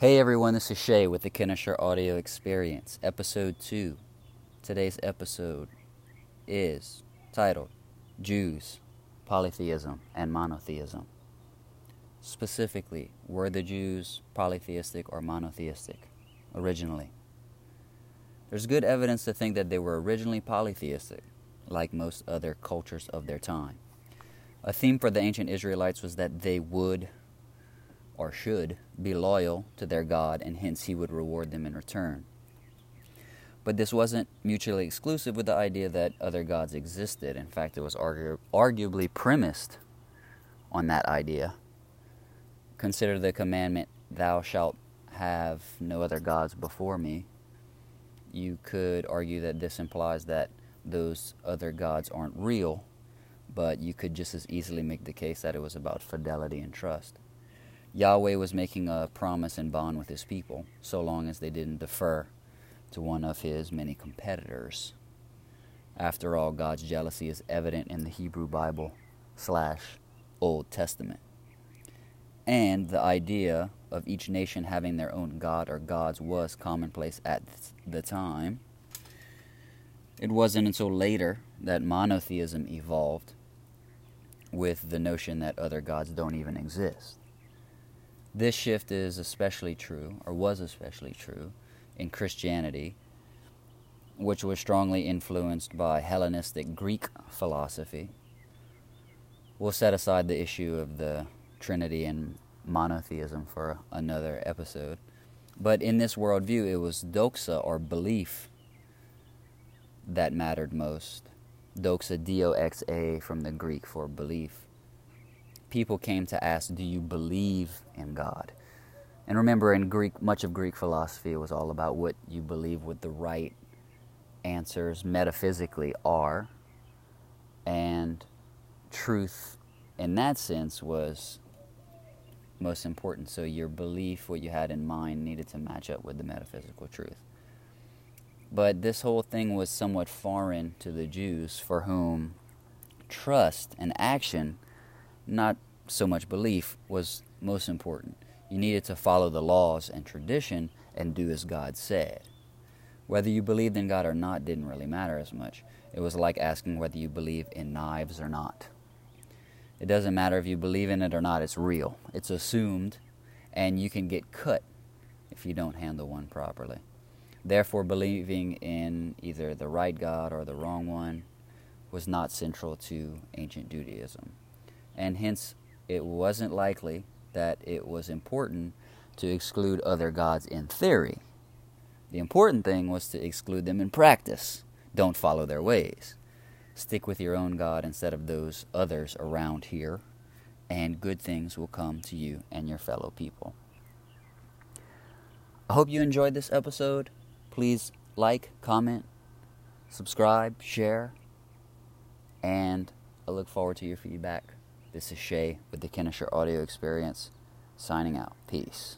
Hey everyone, this is Shay with the Kennisher Audio Experience, Episode 2. Today's episode is titled Jews, Polytheism, and Monotheism. Specifically, were the Jews polytheistic or monotheistic originally? There's good evidence to think that they were originally polytheistic, like most other cultures of their time. A theme for the ancient Israelites was that they would or should be loyal to their God, and hence he would reward them in return. But this wasn't mutually exclusive with the idea that other gods existed. In fact, it was argu- arguably premised on that idea. Consider the commandment, Thou shalt have no other gods before me. You could argue that this implies that those other gods aren't real, but you could just as easily make the case that it was about fidelity and trust. Yahweh was making a promise and bond with his people, so long as they didn't defer to one of his many competitors. After all, God's jealousy is evident in the Hebrew Bible slash Old Testament. And the idea of each nation having their own god or gods was commonplace at the time. It wasn't until later that monotheism evolved with the notion that other gods don't even exist. This shift is especially true, or was especially true, in Christianity, which was strongly influenced by Hellenistic Greek philosophy. We'll set aside the issue of the Trinity and monotheism for another episode. But in this worldview, it was doxa, or belief, that mattered most. Doxa, D O X A, from the Greek for belief people came to ask, Do you believe in God? And remember, in Greek, much of Greek philosophy was all about what you believe what the right answers metaphysically are. And truth, in that sense, was most important. So your belief, what you had in mind, needed to match up with the metaphysical truth. But this whole thing was somewhat foreign to the Jews, for whom trust and action not so much belief was most important. You needed to follow the laws and tradition and do as God said. Whether you believed in God or not didn't really matter as much. It was like asking whether you believe in knives or not. It doesn't matter if you believe in it or not, it's real. It's assumed, and you can get cut if you don't handle one properly. Therefore, believing in either the right God or the wrong one was not central to ancient Judaism and hence it wasn't likely that it was important to exclude other gods in theory. The important thing was to exclude them in practice. Don't follow their ways. Stick with your own God instead of those others around here, and good things will come to you and your fellow people. I hope you enjoyed this episode. Please like, comment, subscribe, share, and I look forward to your feedback. This is Shay with the Kennisher Audio Experience, signing out. Peace.